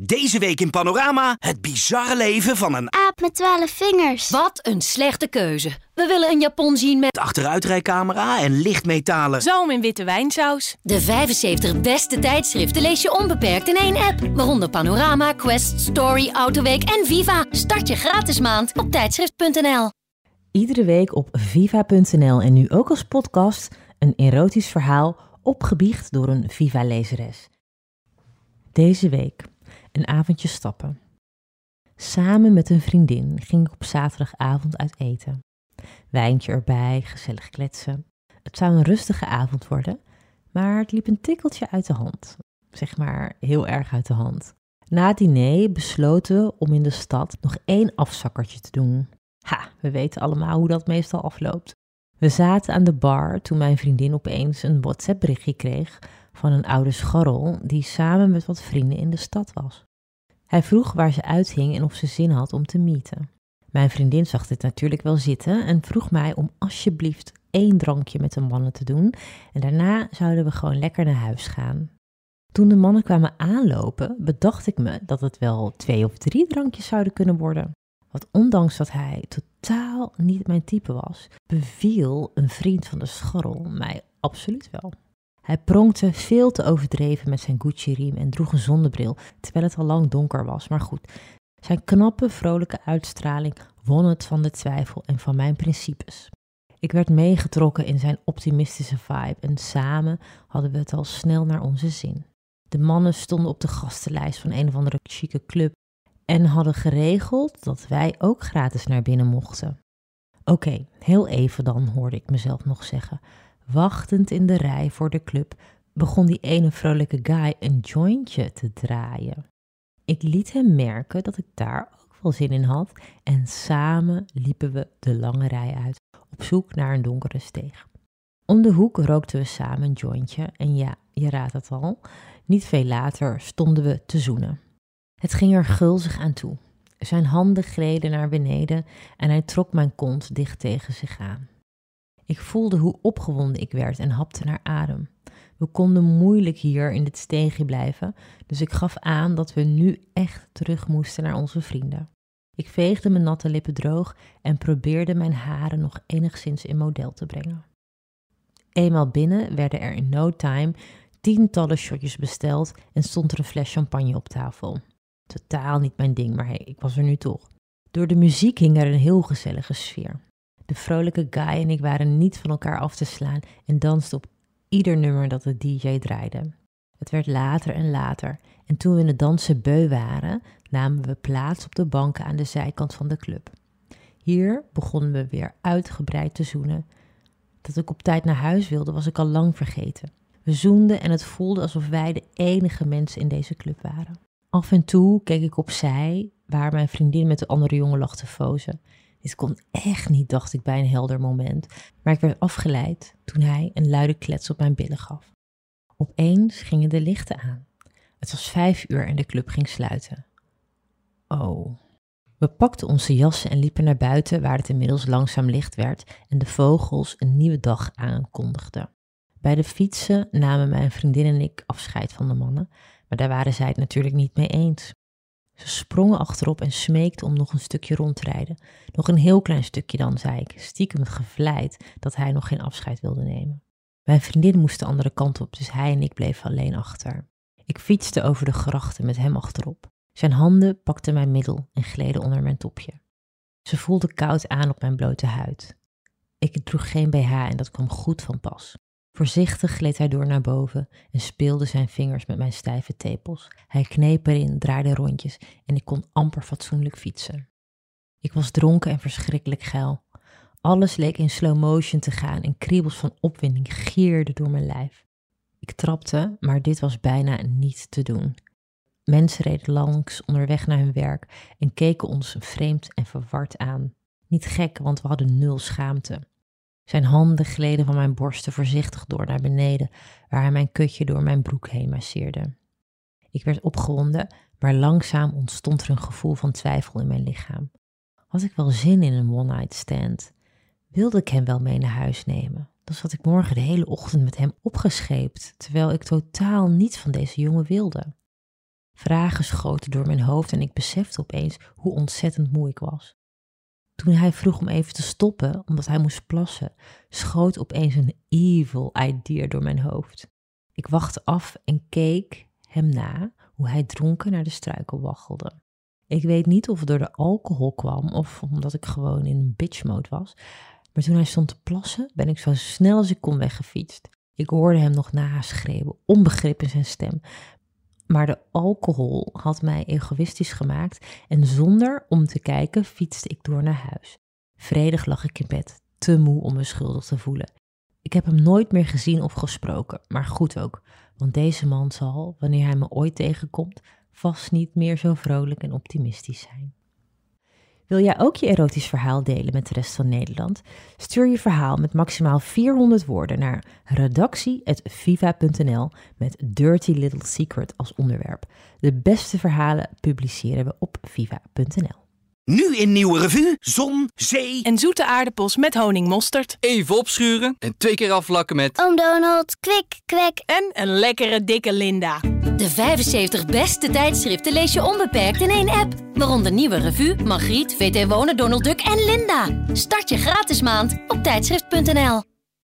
Deze week in Panorama het bizarre leven van een Aap met twaalf vingers. Wat een slechte keuze. We willen een Japon zien met achteruitrijcamera en lichtmetalen. Zalm in witte wijnsaus. de 75 beste tijdschriften lees je onbeperkt in één app. Waaronder Panorama, Quest, Story, Autoweek en Viva. Start je gratis maand op tijdschrift.nl. Iedere week op viva.nl en nu ook als podcast een erotisch verhaal opgebiecht door een Viva-lezeres. Deze week een avondje stappen. Samen met een vriendin ging ik op zaterdagavond uit eten. Wijntje erbij, gezellig kletsen. Het zou een rustige avond worden, maar het liep een tikkeltje uit de hand. Zeg maar heel erg uit de hand. Na het diner besloten we om in de stad nog één afzakkertje te doen. Ha, we weten allemaal hoe dat meestal afloopt. We zaten aan de bar toen mijn vriendin opeens een WhatsApp-berichtje kreeg van een oude scharrel die samen met wat vrienden in de stad was. Hij vroeg waar ze uithing en of ze zin had om te meeten. Mijn vriendin zag dit natuurlijk wel zitten en vroeg mij om alsjeblieft één drankje met de mannen te doen en daarna zouden we gewoon lekker naar huis gaan. Toen de mannen kwamen aanlopen, bedacht ik me dat het wel twee of drie drankjes zouden kunnen worden. Want ondanks dat hij totaal niet mijn type was, beviel een vriend van de scharrel mij absoluut wel. Hij pronkte veel te overdreven met zijn Gucci-riem en droeg een zonnebril, terwijl het al lang donker was. Maar goed, zijn knappe, vrolijke uitstraling won het van de twijfel en van mijn principes. Ik werd meegetrokken in zijn optimistische vibe en samen hadden we het al snel naar onze zin. De mannen stonden op de gastenlijst van een of andere chique club en hadden geregeld dat wij ook gratis naar binnen mochten. Oké, heel even dan, hoorde ik mezelf nog zeggen. Wachtend in de rij voor de club begon die ene vrolijke guy een jointje te draaien. Ik liet hem merken dat ik daar ook wel zin in had en samen liepen we de lange rij uit op zoek naar een donkere steeg. Om de hoek rookten we samen een jointje en ja, je raadt het al, niet veel later stonden we te zoenen. Het ging er gulzig aan toe. Zijn handen gleden naar beneden en hij trok mijn kont dicht tegen zich aan. Ik voelde hoe opgewonden ik werd en hapte naar adem. We konden moeilijk hier in dit steegje blijven, dus ik gaf aan dat we nu echt terug moesten naar onze vrienden. Ik veegde mijn natte lippen droog en probeerde mijn haren nog enigszins in model te brengen. Eenmaal binnen werden er in no time tientallen shotjes besteld en stond er een fles champagne op tafel. Totaal niet mijn ding, maar ik was er nu toch. Door de muziek hing er een heel gezellige sfeer. De vrolijke guy en ik waren niet van elkaar af te slaan en dansten op ieder nummer dat de DJ draaide. Het werd later en later en toen we in het dansen beu waren, namen we plaats op de banken aan de zijkant van de club. Hier begonnen we weer uitgebreid te zoenen. Dat ik op tijd naar huis wilde, was ik al lang vergeten. We zoenden en het voelde alsof wij de enige mensen in deze club waren. Af en toe keek ik opzij, waar mijn vriendin met de andere jongen lag te fozen. Dit kon echt niet, dacht ik bij een helder moment, maar ik werd afgeleid toen hij een luide klets op mijn billen gaf. Opeens gingen de lichten aan. Het was vijf uur en de club ging sluiten. Oh. We pakten onze jassen en liepen naar buiten, waar het inmiddels langzaam licht werd en de vogels een nieuwe dag aankondigden. Bij de fietsen namen mijn vriendin en ik afscheid van de mannen, maar daar waren zij het natuurlijk niet mee eens. Ze sprongen achterop en smeekten om nog een stukje rond te rijden. Nog een heel klein stukje dan, zei ik, stiekem gevleid dat hij nog geen afscheid wilde nemen. Mijn vriendin moest de andere kant op, dus hij en ik bleven alleen achter. Ik fietste over de grachten met hem achterop. Zijn handen pakten mijn middel en gleden onder mijn topje. Ze voelde koud aan op mijn blote huid. Ik droeg geen BH en dat kwam goed van pas. Voorzichtig gleed hij door naar boven en speelde zijn vingers met mijn stijve tepels. Hij kneep erin, draaide rondjes en ik kon amper fatsoenlijk fietsen. Ik was dronken en verschrikkelijk geil. Alles leek in slow motion te gaan en kriebels van opwinding gierden door mijn lijf. Ik trapte, maar dit was bijna niet te doen. Mensen reden langs onderweg naar hun werk en keken ons vreemd en verward aan. Niet gek, want we hadden nul schaamte. Zijn handen gleden van mijn borsten voorzichtig door naar beneden, waar hij mijn kutje door mijn broek heen masseerde. Ik werd opgewonden, maar langzaam ontstond er een gevoel van twijfel in mijn lichaam. Had ik wel zin in een one-night stand? Wilde ik hem wel mee naar huis nemen? Dan zat ik morgen de hele ochtend met hem opgescheept, terwijl ik totaal niets van deze jongen wilde. Vragen schoten door mijn hoofd en ik besefte opeens hoe ontzettend moe ik was. Toen hij vroeg om even te stoppen, omdat hij moest plassen, schoot opeens een evil idea door mijn hoofd. Ik wachtte af en keek hem na hoe hij dronken naar de struiken waggelde. Ik weet niet of het door de alcohol kwam of omdat ik gewoon in bitch mode was, maar toen hij stond te plassen, ben ik zo snel als ik kon weggefietst. Ik hoorde hem nog naschreeuwen, onbegrip in zijn stem. Maar de alcohol had mij egoïstisch gemaakt en zonder om te kijken fietste ik door naar huis. Vredig lag ik in bed, te moe om me schuldig te voelen. Ik heb hem nooit meer gezien of gesproken, maar goed ook, want deze man zal, wanneer hij me ooit tegenkomt, vast niet meer zo vrolijk en optimistisch zijn. Wil jij ook je erotisch verhaal delen met de rest van Nederland? Stuur je verhaal met maximaal 400 woorden naar redactie.viva.nl met Dirty Little Secret als onderwerp. De beste verhalen publiceren we op viva.nl. Nu in Nieuwe Revue, zon, zee... En zoete aardappels met honingmosterd. Even opschuren en twee keer afvlakken met... Oom Donald, kwik, kwek. En een lekkere dikke Linda. De 75 beste tijdschriften lees je onbeperkt in één app. Waaronder Nieuwe Revue, Margriet, VT Wonen, Donald Duck en Linda. Start je gratis maand op tijdschrift.nl.